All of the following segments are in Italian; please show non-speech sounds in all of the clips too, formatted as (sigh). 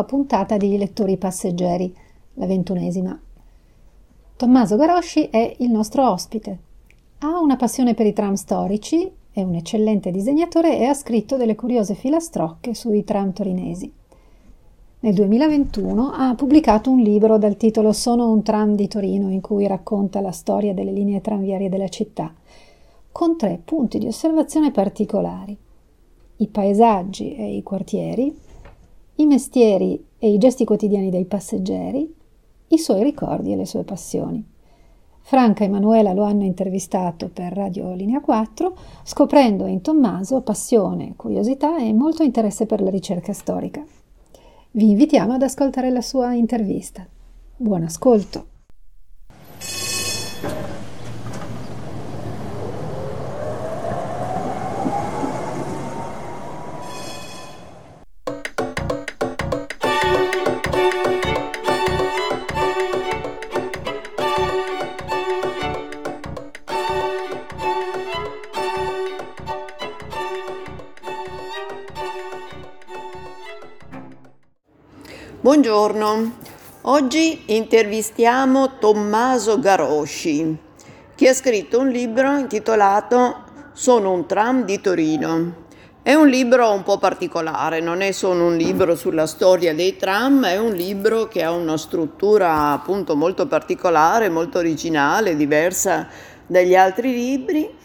nuova puntata di Lettori Passeggeri, la ventunesima. Tommaso Garosci è il nostro ospite. Ha una passione per i tram storici, è un eccellente disegnatore e ha scritto delle curiose filastrocche sui tram torinesi. Nel 2021 ha pubblicato un libro dal titolo Sono un tram di Torino in cui racconta la storia delle linee tranviarie della città, con tre punti di osservazione particolari. I paesaggi e i quartieri, i mestieri e i gesti quotidiani dei passeggeri, i suoi ricordi e le sue passioni. Franca e Manuela lo hanno intervistato per Radio Linea 4, scoprendo in Tommaso passione, curiosità e molto interesse per la ricerca storica. Vi invitiamo ad ascoltare la sua intervista. Buon ascolto! Buongiorno, oggi intervistiamo Tommaso Garosci, che ha scritto un libro intitolato Sono un tram di Torino. È un libro un po' particolare, non è solo un libro sulla storia dei tram, è un libro che ha una struttura appunto molto particolare, molto originale, diversa dagli altri libri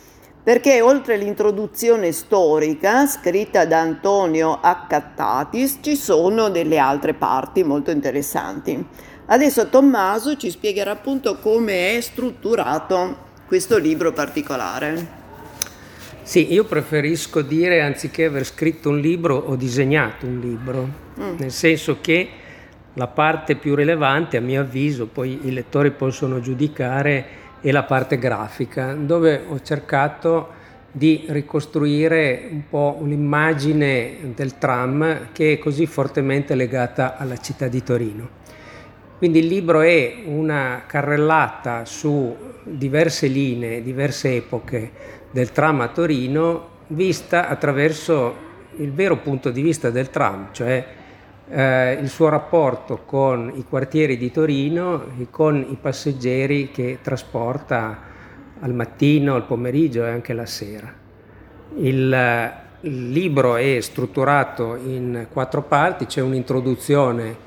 perché oltre l'introduzione storica scritta da Antonio Accattatis ci sono delle altre parti molto interessanti. Adesso Tommaso ci spiegherà appunto come è strutturato questo libro particolare. Sì, io preferisco dire anziché aver scritto un libro ho disegnato un libro, mm. nel senso che la parte più rilevante a mio avviso, poi i lettori possono giudicare, e la parte grafica, dove ho cercato di ricostruire un po' un'immagine del tram che è così fortemente legata alla città di Torino. Quindi il libro è una carrellata su diverse linee, diverse epoche del tram a Torino, vista attraverso il vero punto di vista del tram, cioè eh, il suo rapporto con i quartieri di Torino e con i passeggeri che trasporta al mattino, al pomeriggio e anche la sera. Il, il libro è strutturato in quattro parti, c'è un'introduzione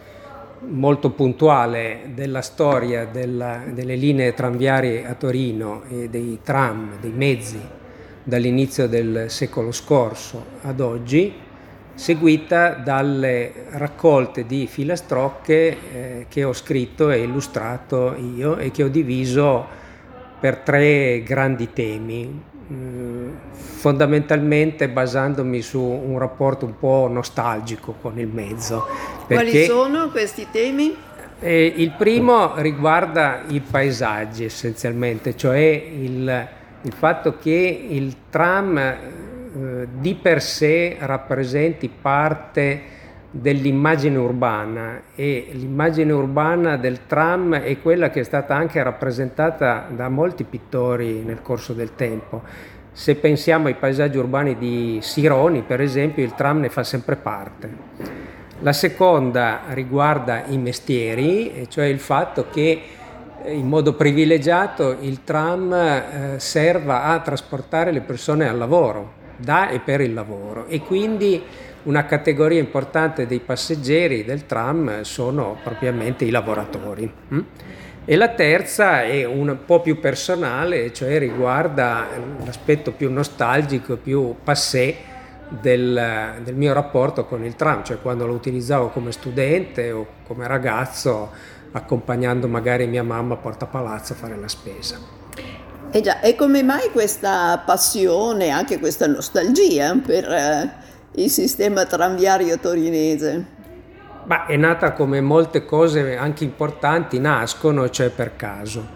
molto puntuale della storia della, delle linee tranviarie a Torino e dei tram, dei mezzi dall'inizio del secolo scorso ad oggi, seguita dalle raccolte di filastrocche eh, che ho scritto e illustrato io e che ho diviso per tre grandi temi, eh, fondamentalmente basandomi su un rapporto un po' nostalgico con il mezzo. Quali sono questi temi? Eh, il primo riguarda i paesaggi essenzialmente, cioè il, il fatto che il tram eh, di per sé rappresenti parte dell'immagine urbana e l'immagine urbana del tram è quella che è stata anche rappresentata da molti pittori nel corso del tempo. Se pensiamo ai paesaggi urbani di Sironi, per esempio, il tram ne fa sempre parte. La seconda riguarda i mestieri, cioè il fatto che eh, in modo privilegiato il tram eh, serva a trasportare le persone al lavoro da e per il lavoro e quindi una categoria importante dei passeggeri del tram sono propriamente i lavoratori. Mm? E la terza è un po' più personale, cioè riguarda l'aspetto più nostalgico, più passé del, del, mio rapporto con il tram, cioè quando lo utilizzavo come studente o come ragazzo accompagnando magari mia mamma a Porta Palazzo a fare la spesa. Eh già, e come mai questa passione, anche questa nostalgia per eh, il sistema tranviario torinese? Ma è nata come molte cose anche importanti nascono, cioè per caso.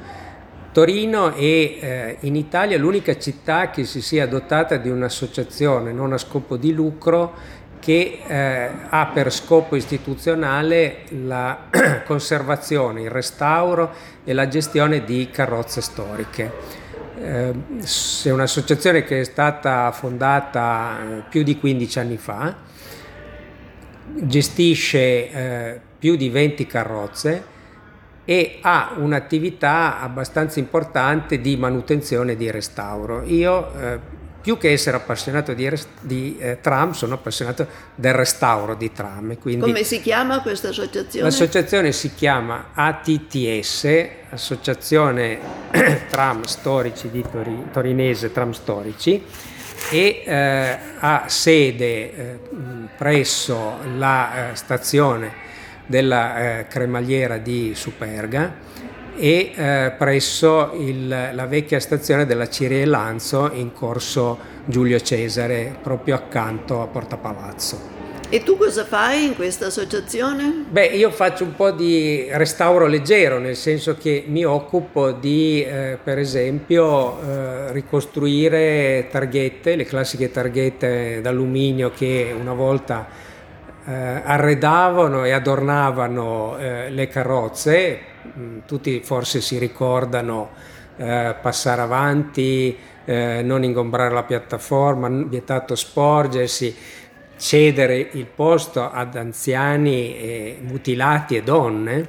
Torino è eh, in Italia l'unica città che si sia dotata di un'associazione non a scopo di lucro che eh, ha per scopo istituzionale la (clears throat) conservazione, il restauro e la gestione di carrozze storiche. È un'associazione che è stata fondata eh, più di 15 anni fa, gestisce eh, più di 20 carrozze e ha un'attività abbastanza importante di manutenzione e di restauro. Io, eh, più che essere appassionato di, di eh, tram, sono appassionato del restauro di tram. Quindi Come si chiama questa associazione? L'associazione si chiama ATTS, Associazione (clears throat) Tram Storici di Tori, Torinese Tram Storici, e eh, ha sede eh, presso la eh, stazione della eh, cremagliera di Superga e eh, presso il, la vecchia stazione della Cirie Lanzo in corso Giulio Cesare, proprio accanto a Porta Palazzo. E tu cosa fai in questa associazione? Beh, io faccio un po' di restauro leggero, nel senso che mi occupo di, eh, per esempio, eh, ricostruire targhette, le classiche targhette d'alluminio che una volta eh, arredavano e adornavano eh, le carrozze, tutti forse si ricordano eh, passare avanti, eh, non ingombrare la piattaforma, vietato sporgersi, cedere il posto ad anziani mutilati e donne,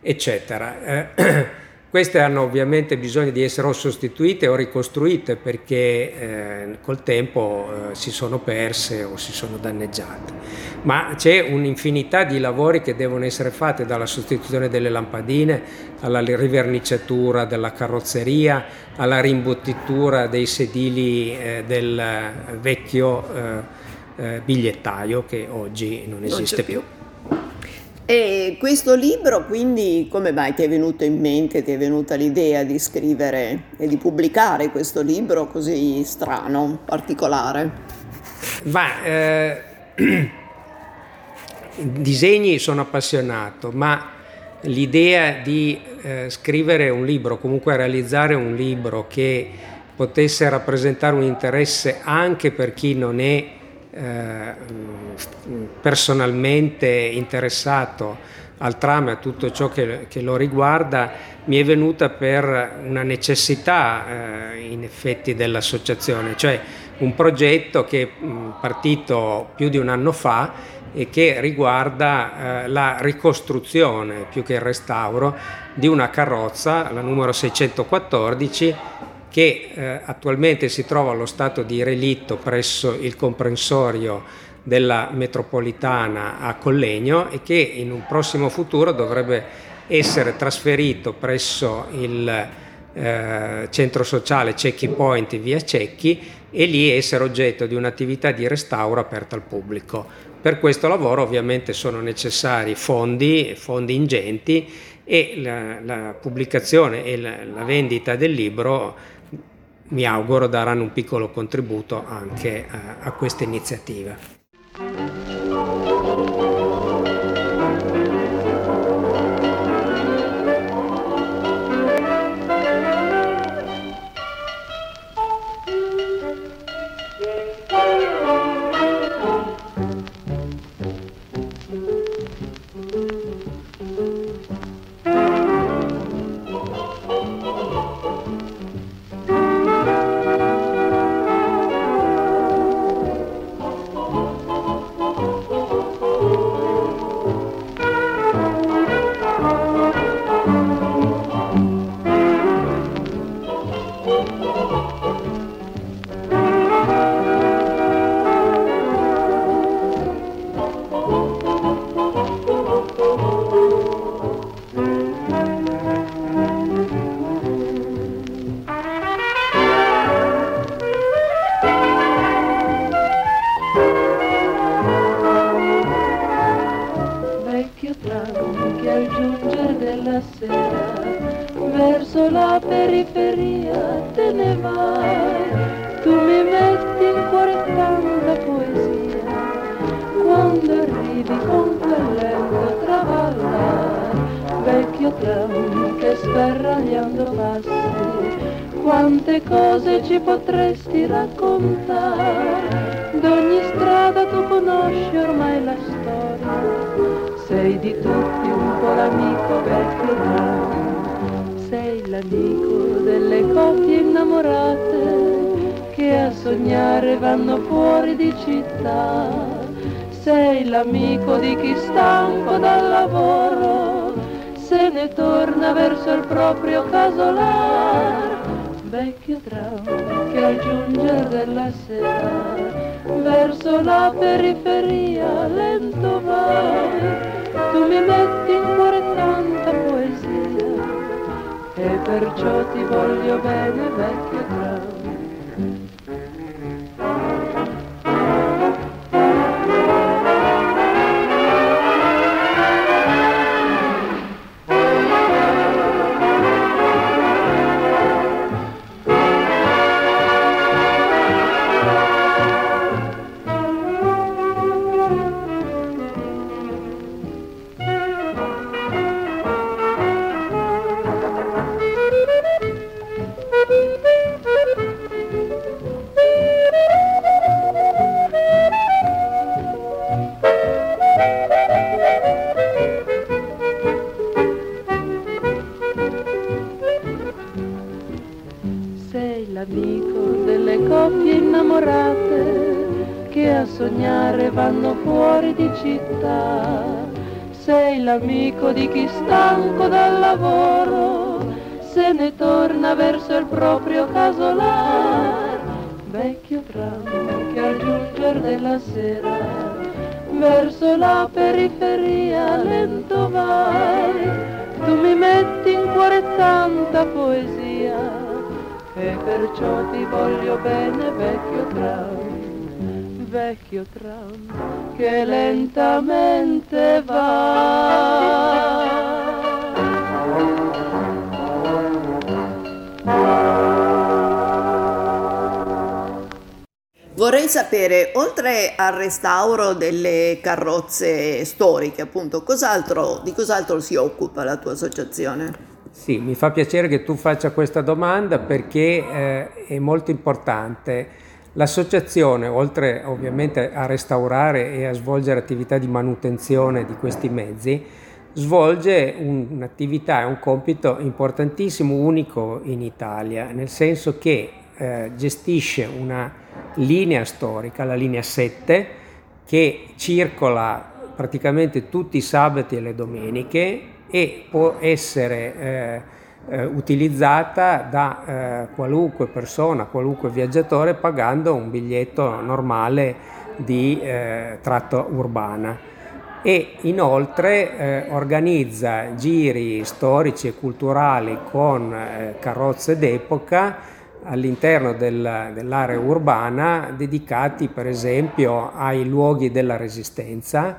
eccetera. (clears throat) Eh, queste hanno ovviamente bisogno di essere o sostituite o ricostruite perché eh, col tempo eh, si sono perse o si sono danneggiate. Ma c'è un'infinità di lavori che devono essere fatti, dalla sostituzione delle lampadine alla riverniciatura della carrozzeria, alla rimbottitura dei sedili eh, del vecchio eh, eh, bigliettaio che oggi non esiste non più. più. E questo libro, quindi, come mai ti è venuto in mente, ti è venuta l'idea di scrivere e di pubblicare questo libro così strano, particolare? Ma eh, (clears throat) disegni sono appassionato, ma l'idea di eh, scrivere un libro, comunque realizzare un libro che potesse rappresentare un interesse anche per chi non è eh, personalmente interessato al tram e a tutto ciò che, che, lo riguarda mi è venuta per una necessità eh, in effetti dell'associazione, cioè un progetto che è partito più di un anno fa e che riguarda eh, la ricostruzione più che il restauro di una carrozza, la numero 614, che eh, attualmente si trova allo stato di relitto presso il comprensorio della metropolitana a Collegno e che in un prossimo futuro dovrebbe essere trasferito presso il eh, centro sociale Cecchi Point in via Cecchi e lì essere oggetto di un'attività di restauro aperta al pubblico. Per questo lavoro ovviamente sono necessari fondi, fondi ingenti e la, la pubblicazione e la, la vendita del libro mi auguro daranno un piccolo contributo anche a, a questa iniziativa. L'amico delle coppie innamorate che a sognare vanno fuori di città, sei l'amico di chi stanco dal lavoro se ne torna verso il proprio casolare vecchio tram che al giungere della sera verso la periferia lento vai, tu mi metti in cuore tanta poesia e perciò ti voglio bene vecchio tram. L'amico di chi stanco dal lavoro se ne torna verso il proprio casolar. Vecchio tram che al giungere della sera verso la periferia lento vai, tu mi metti in cuore tanta poesia e perciò ti voglio bene vecchio tram vecchio tram che lentamente va. Vorrei sapere, oltre al restauro delle carrozze storiche, appunto, cos'altro, di cos'altro si occupa la tua associazione? Sì, mi fa piacere che tu faccia questa domanda perché eh, è molto importante. L'associazione, oltre ovviamente a restaurare e a svolgere attività di manutenzione di questi mezzi, svolge un, un'attività e un compito importantissimo, unico in Italia, nel senso che eh, gestisce una linea storica, la linea 7, che circola praticamente tutti i sabati e le domeniche e può essere eh, eh, utilizzata da eh, qualunque persona, qualunque viaggiatore pagando un biglietto normale di eh, tratta urbana. E inoltre eh, organizza giri storici e culturali con eh, carrozze d'epoca all'interno del, dell'area urbana dedicati per esempio ai luoghi della resistenza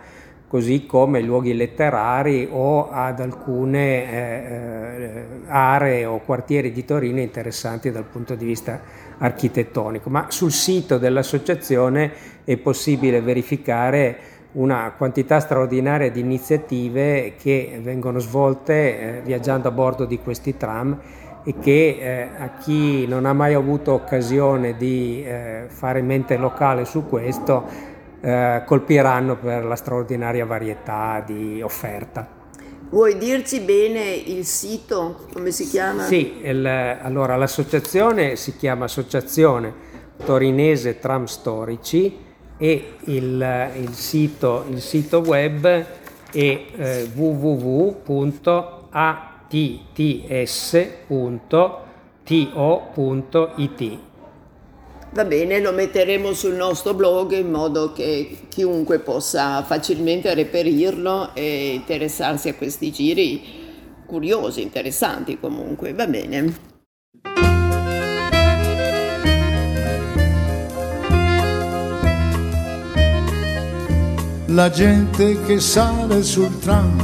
così come luoghi letterari o ad alcune eh, eh, aree o quartieri di Torino interessanti dal punto di vista architettonico. Ma sul sito dell'associazione è possibile verificare una quantità straordinaria di iniziative che vengono svolte eh, viaggiando a bordo di questi tram e che eh, a chi non ha mai avuto occasione di eh, fare mente locale su questo eh, colpiranno per la straordinaria varietà di offerta. Vuoi dirci bene il sito, come si chiama? Sì, il, allora l'associazione si chiama Associazione Torinese Tram Storici e il, il, sito, il sito, web è eh, www.atts.to.it. Va bene, lo metteremo sul nostro blog in modo che chiunque possa facilmente reperirlo e interessarsi a questi giri curiosi, interessanti comunque. Va bene. La gente che sale sul tram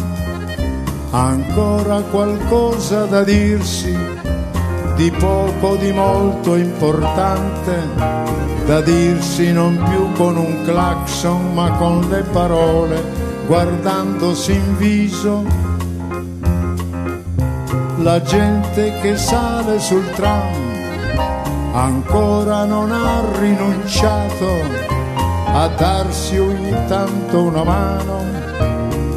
ha ancora qualcosa da dirsi di poco, di molto importante, da dirsi non più con un clacson ma con le parole, guardandosi in viso. La gente che sale sul tram ancora non ha rinunciato a darsi ogni tanto una mano,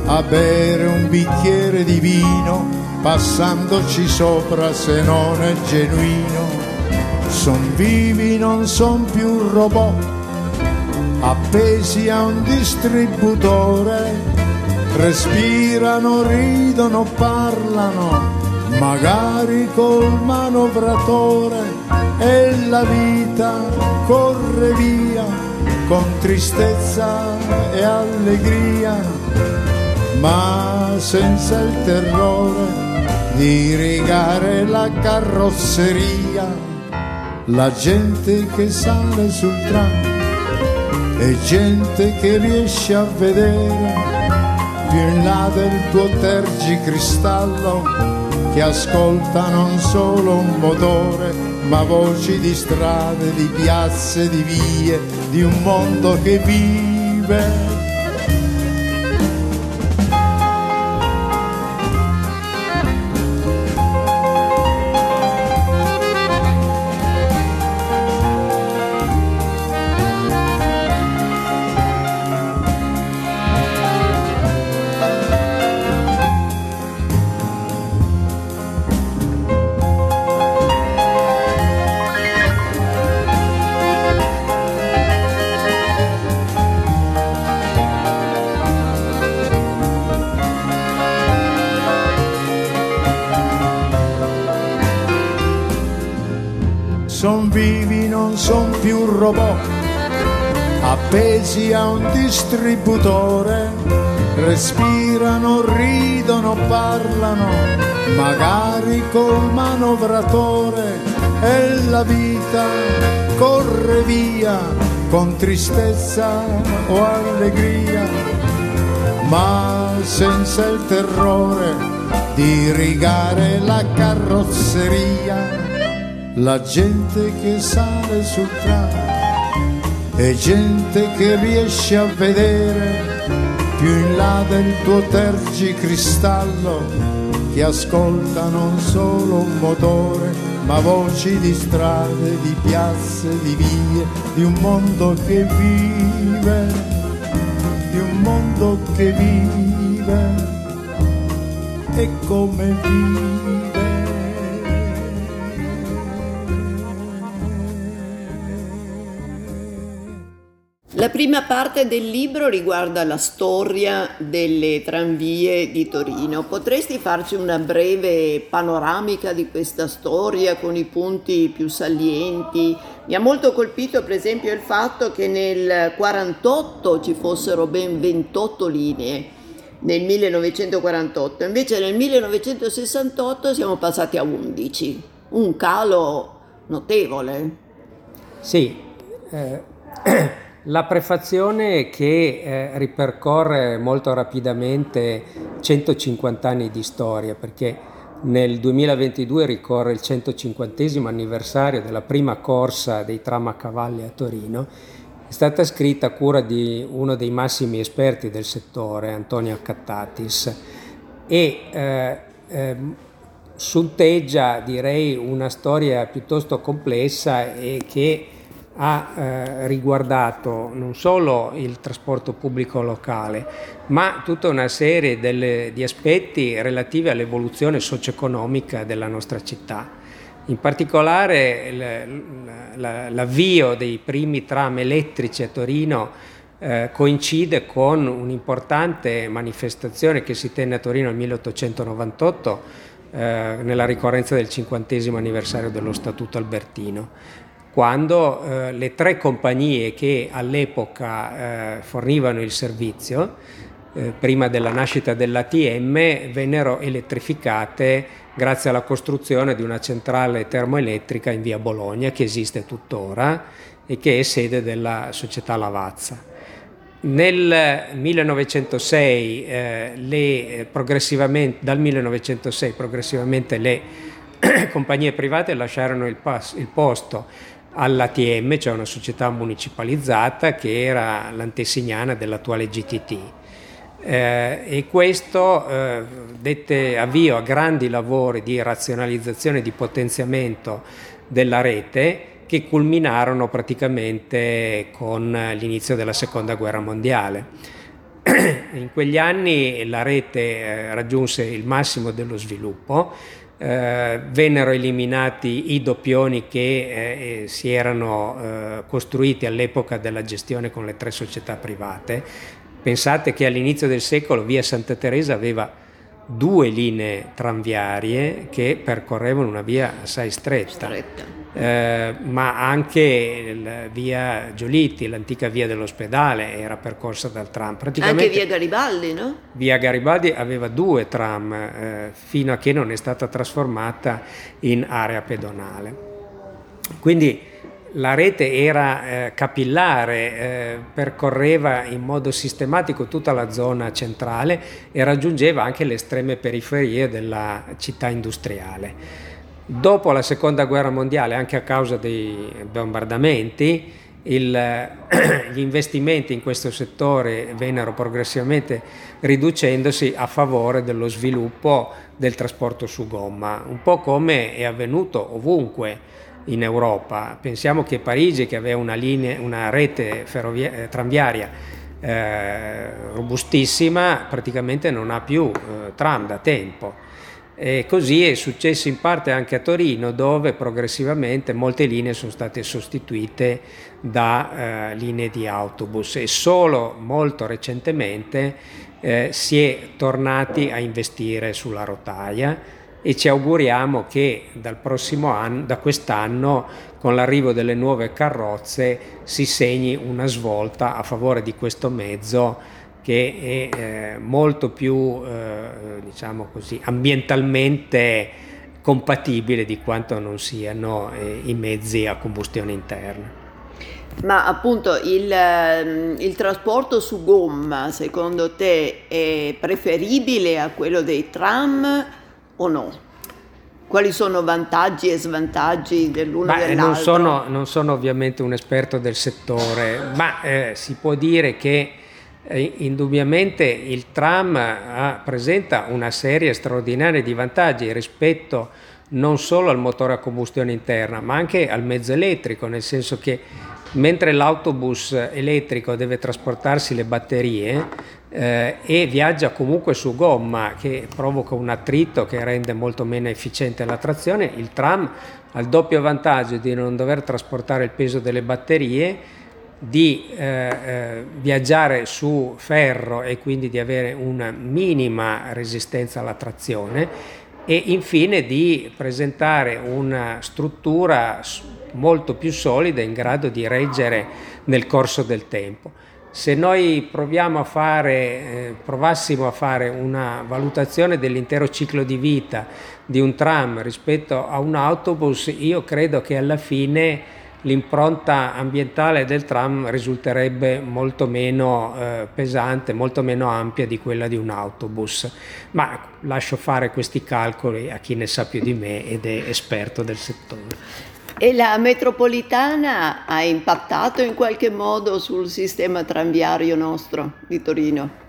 a bere un bicchiere di vino, passandoci sopra se non è genuino. Son vivi, non son più robot, appesi a un distributore, respirano, ridono, parlano, magari col manovratore. E la vita corre via con tristezza e allegria, ma senza il terrore di rigare la carrozzeria. La gente che sale sul tram e gente che riesce a vedere più in là del tuo tergicristallo che ascolta non solo un motore ma voci di strade, di piazze, di vie, di un mondo che vive son vivi, non son più robot, appesi a un distributore, respirano, ridono, parlano, magari col manovratore e la vita corre via con tristezza o allegria, ma senza il terrore di rigare la carrozzeria la gente che sale sul tram e gente che riesce a vedere più in là del tuo tergicristallo che ascolta non solo un motore ma voci di strade, di piazze, di vie, di un mondo che vive, di un mondo che vive e come vive. La prima parte del libro riguarda la storia delle tranvie di Torino. Potresti farci una breve panoramica di questa storia con i punti più salienti? Mi ha molto colpito per esempio il fatto che nel 48 ci fossero ben 28 linee nel 1948, invece nel 1968 siamo passati a 11, un calo notevole. Sì, eh, (clears throat) La prefazione che eh, ripercorre molto rapidamente 150 anni di storia, perché nel 2022 ricorre il 150 anniversario della prima corsa dei tram a cavalli a Torino, è stata scritta a cura di uno dei massimi esperti del settore, Antonio Cattatis, e eh, eh, sunteggia, direi, una storia piuttosto complessa e che ha eh, riguardato non solo il trasporto pubblico locale, ma tutta una serie delle, di aspetti relativi all'evoluzione socio-economica della nostra città. In particolare l'avvio dei primi tram elettrici a Torino eh, coincide con un'importante manifestazione che si tenne a Torino nel 1898 eh, nella ricorrenza del cinquantesimo anniversario dello Statuto Albertino quando eh, le tre compagnie che all'epoca eh, fornivano il servizio, eh, prima della nascita dell'ATM, vennero elettrificate grazie alla costruzione di una centrale termoelettrica in via Bologna, che esiste tuttora e che è sede della società Lavazza. Nel 1906, eh, le, progressivamente, dal 1906 progressivamente le (clears throat) compagnie private lasciarono il, pas, il posto all'ATM, cioè una società municipalizzata che era l'antesignana dell'attuale GTT. Eh, e questo eh, dette avvio a grandi lavori di razionalizzazione e di potenziamento della rete che culminarono praticamente con l'inizio della seconda guerra mondiale. (clears throat) In quegli anni la rete eh, raggiunse il massimo dello sviluppo, eh, vennero eliminati i doppioni che eh, eh si erano eh, costruiti all'epoca della gestione con le tre società private. Pensate che all'inizio del secolo via Santa Teresa aveva due linee tranviarie che percorrevano una via assai stretta. stretta eh, ma anche via Giolitti, l'antica via dell'ospedale, era percorsa dal tram. Anche via Garibaldi, no? Via Garibaldi aveva due tram eh, fino a che non è stata trasformata in area pedonale. Quindi la rete era eh, capillare, eh, percorreva in modo sistematico tutta la zona centrale e raggiungeva anche le estreme periferie della città industriale. Dopo la seconda guerra mondiale, anche a causa dei bombardamenti, il, (clears throat) gli investimenti in questo settore vennero progressivamente riducendosi a favore dello sviluppo del trasporto su gomma, un po' come è avvenuto ovunque in Europa. Pensiamo che Parigi, che aveva una, linea, una rete ferrovia- eh, tranviaria eh, robustissima, praticamente non ha più eh, tram da tempo e così è successo in parte anche a Torino dove progressivamente molte linee sono state sostituite da eh, linee di autobus. E solo molto recentemente eh, si è tornati a investire sulla rotaia e ci auguriamo che dal prossimo anno, da quest'anno, con l'arrivo delle nuove carrozze, si segni una svolta a favore di questo mezzo che è eh, molto più eh, diciamo così, ambientalmente compatibile di quanto non siano eh, i mezzi a combustione interna. Ma appunto il, ehm, il, trasporto su gomma secondo te è preferibile a quello dei tram o no? Quali sono vantaggi e svantaggi dell'uno e dell'altro? Non sono, non sono, ovviamente un esperto del settore, ma eh, si può dire che indubbiamente il tram ha, presenta una serie straordinaria di vantaggi rispetto non solo al motore a combustione interna, ma anche al mezzo elettrico, nel senso che mentre l'autobus elettrico deve trasportarsi le batterie eh, e viaggia comunque su gomma che provoca un attrito che rende molto meno efficiente la trazione, il tram ha il doppio vantaggio di non dover trasportare il peso delle batterie di eh, eh, viaggiare su ferro e quindi di avere una minima resistenza alla trazione e infine di presentare una struttura molto più solida in grado di reggere nel corso del tempo. Se noi a fare, eh, provassimo a fare una valutazione dell'intero ciclo di vita di un tram rispetto a un autobus, io credo che alla fine l'impronta ambientale del tram risulterebbe molto meno eh, pesante, molto meno ampia di quella di un autobus. Ma lascio fare questi calcoli a chi ne sa più di me ed è esperto del settore. E la metropolitana ha impattato in qualche modo sul sistema tranviario nostro di Torino?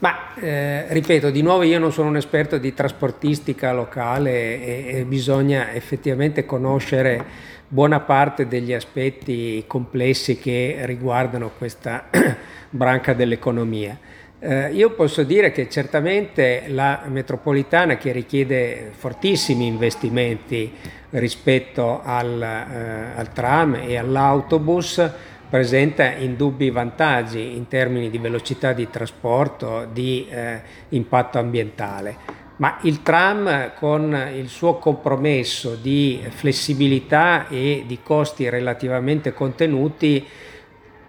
Ma eh, ripeto, di nuovo io non sono un esperto di trasportistica locale e, e bisogna effettivamente conoscere buona parte degli aspetti complessi che riguardano questa (clears throat) branca dell'economia. Eh, io posso dire che certamente la metropolitana che richiede fortissimi investimenti rispetto al, eh, al tram e all'autobus presenta indubbi vantaggi in termini di velocità di trasporto, di eh, impatto ambientale ma il tram con il suo compromesso di flessibilità e di costi relativamente contenuti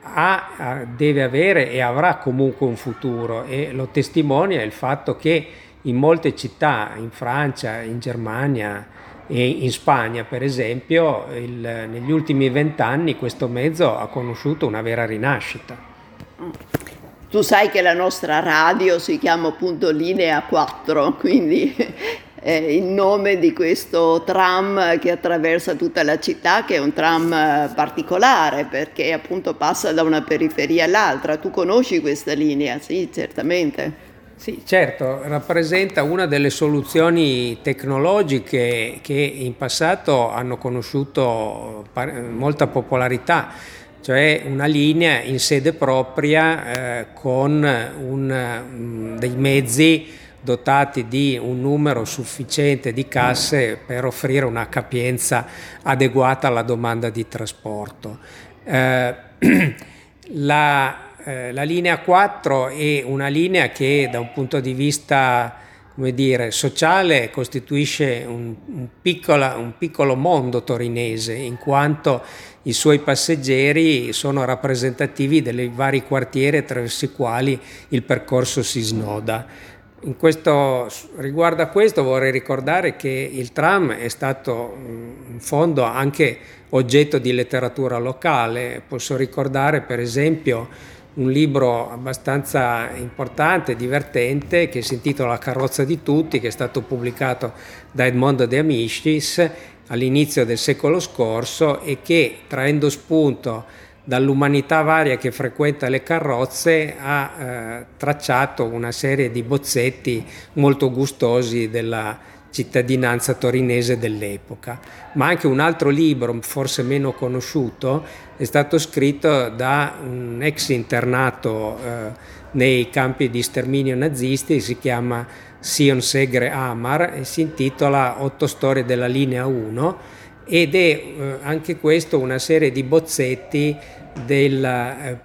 ha, deve avere e avrà comunque un futuro e lo testimonia il fatto che in molte città, in Francia, in Germania e in Spagna per esempio, il, negli ultimi vent'anni questo mezzo ha conosciuto una vera rinascita. Tu sai che la nostra radio si chiama appunto Linea 4, quindi (laughs) è il nome di questo tram che attraversa tutta la città, che è un tram particolare perché appunto passa da una periferia all'altra. Tu conosci questa linea? Sì, certamente. Sì, certo, rappresenta una delle soluzioni tecnologiche che in passato hanno conosciuto molta popolarità, cioè una linea in sede propria eh, con un, mm, dei mezzi dotati di un numero sufficiente di casse per offrire una capienza adeguata alla domanda di trasporto. Eh, (clears throat) la eh, la linea 4 è una linea che da un punto di vista come dire, sociale costituisce un, un, piccola, un piccolo mondo torinese in quanto i suoi passeggeri sono rappresentativi dei vari quartieri attraverso i quali il percorso si snoda. In questo, riguardo a questo vorrei ricordare che il tram è stato in fondo anche oggetto di letteratura locale. Posso ricordare per esempio un libro abbastanza importante, divertente, che si intitola La carrozza di tutti, che è stato pubblicato da Edmondo De Amicis all'inizio del secolo scorso e che, traendo spunto dall'umanità varia che frequenta le carrozze, ha eh, tracciato una serie di bozzetti molto gustosi della cittadinanza torinese dell'epoca. Ma anche un altro libro, forse meno conosciuto, è stato scritto da un ex internato eh, nei campi di sterminio nazisti, si chiama Sion Segre Amar e si intitola Otto storie della linea 1 ed è eh, anche questo una serie di bozzetti della eh,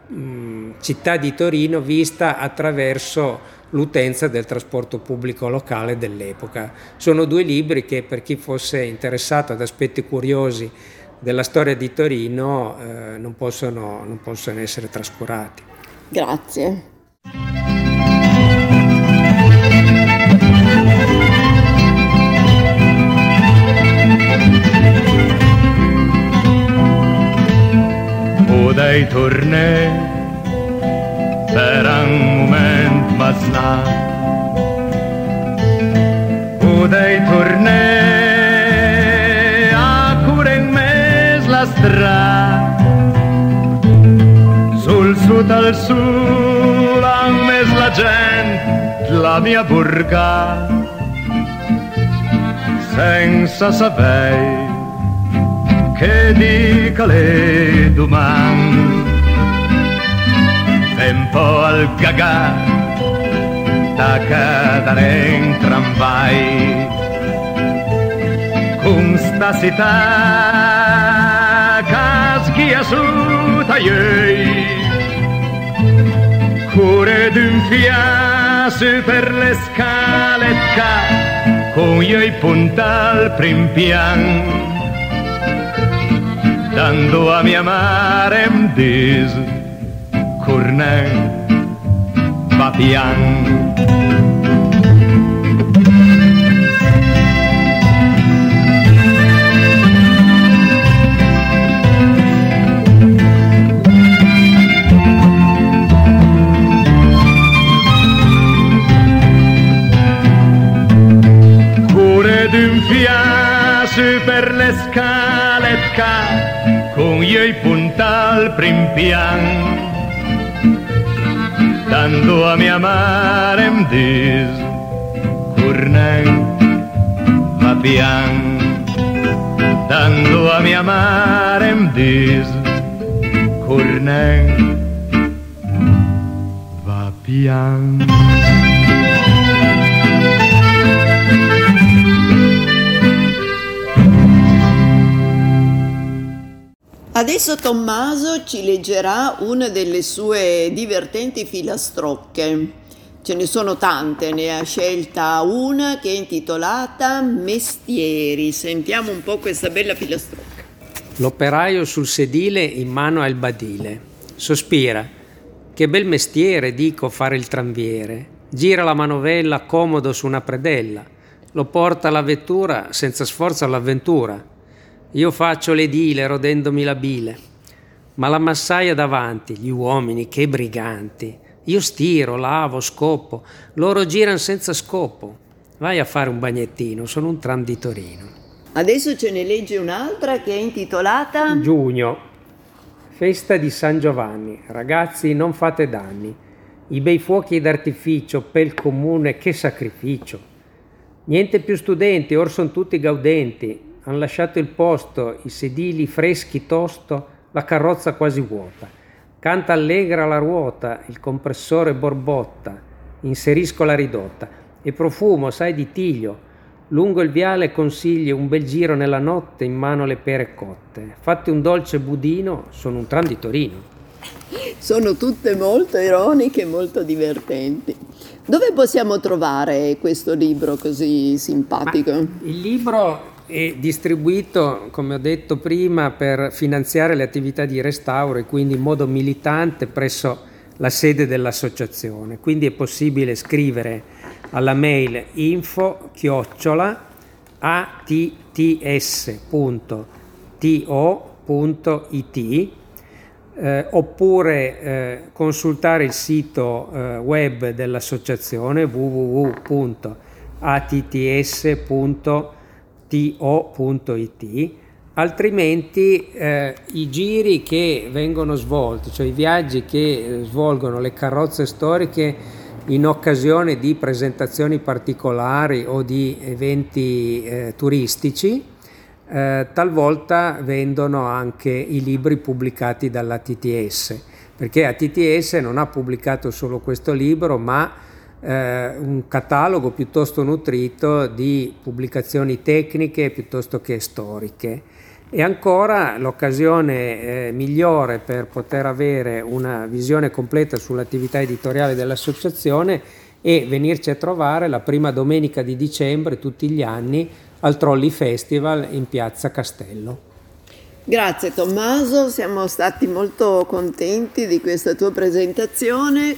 città di Torino vista attraverso l'utenza del trasporto pubblico locale dell'epoca. Sono due libri che per chi fosse interessato ad aspetti curiosi della storia di Torino eh, non, possono, non possono essere trascurati. Grazie. Podei tornare per un moment masnar Podei tornare a cureng mes la strada sul sud al sud amb més la gent la mia burga. Sense saber què dic a domani tempo al cagà da cadere in tramvai con sta città caschia su tagliei cure d'un fiasso per le scale con i punta al prim pian. Dando a mia mare un dis corner Cuore d'un fiasso per le scale con i puntal prim pian dando a mia mare em dis cornent va pian dando a mia mare em dis cornent va Adesso Tommaso ci leggerà una delle sue divertenti filastrocche. Ce ne sono tante, ne ha scelta una che è intitolata Mestieri. Sentiamo un po' questa bella filastrocca. L'operaio sul sedile in mano al badile. Sospira. Che bel mestiere, dico, fare il tranviere. Gira la manovella comodo su una predella. Lo porta la vettura senza sforzo all'avventura io faccio l'edile rodendomi la bile, ma la massaia davanti, gli uomini, che briganti. Io stiro, lavo, scoppo, loro girano senza scopo. Vai a fare un bagnettino, sono un tram di Torino. Adesso ce ne legge un'altra che è intitolata Giugno, festa di San Giovanni. Ragazzi, non fate danni. i bei fuochi d'artificio, pel comune, che sacrificio. Niente più studenti, or sono tutti gaudenti, han lasciato il posto, i sedili freschi tosto, la carrozza quasi vuota. Canta allegra la ruota, il compressore borbotta, inserisco la ridotta e profumo, sai, di tiglio. Lungo il viale consiglio un bel giro nella notte, in mano le pere cotte. Fatti un dolce budino, sono un tram di Torino. Sono tutte molto ironiche e molto divertenti. Dove possiamo trovare questo libro così simpatico? Ma il libro è distribuito, come ho detto prima, per finanziare le attività di restauro e quindi in modo militante presso la sede dell'associazione. Quindi è possibile scrivere alla mail info chiocciola atts.to.it eh, oppure eh, consultare il sito eh, web dell'associazione www.atts.to.it altrimenti eh, i giri che vengono svolti, cioè i viaggi che eh, svolgono le carrozze storiche in occasione di presentazioni particolari o di eventi eh, turistici, eh, talvolta vendono anche i libri pubblicati dalla TTS, perché ATTS non ha pubblicato solo questo libro, ma eh, un catalogo piuttosto nutrito di pubblicazioni tecniche piuttosto che storiche. E ancora l'occasione eh, migliore per poter avere una visione completa sull'attività editoriale dell'associazione è venirci a trovare la prima domenica di dicembre tutti gli anni al Trolli Festival in piazza Castello. Grazie Tommaso, siamo stati molto contenti di questa tua presentazione.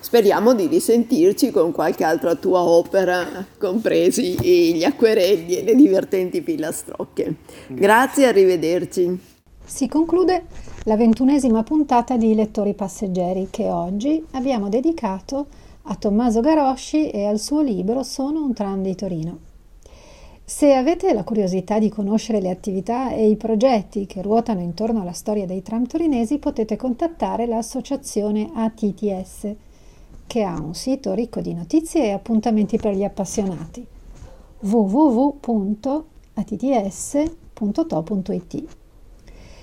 Speriamo di risentirci con qualche altra tua opera, compresi gli acquerelli e le divertenti pilastrocche. Grazie, arrivederci. Si conclude la ventunesima puntata di Lettori Passeggeri che oggi abbiamo dedicato a Tommaso Garosci e al suo libro Sono un tram di Torino. Se avete la curiosità di conoscere le attività e i progetti che ruotano intorno alla storia dei tram torinesi, potete contattare l'associazione ATTS, che ha un sito ricco di notizie e appuntamenti per gli appassionati www.atts.to.it.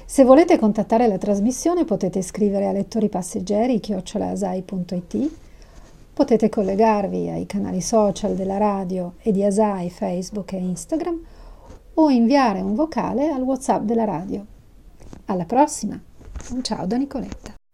Se volete contattare la trasmissione potete scrivere a lettori passeggeri chiocciolaasai.it Potete collegarvi ai canali social della radio e di Asai, Facebook e Instagram o inviare un vocale al WhatsApp della radio. Alla prossima! Un ciao da Nicoletta.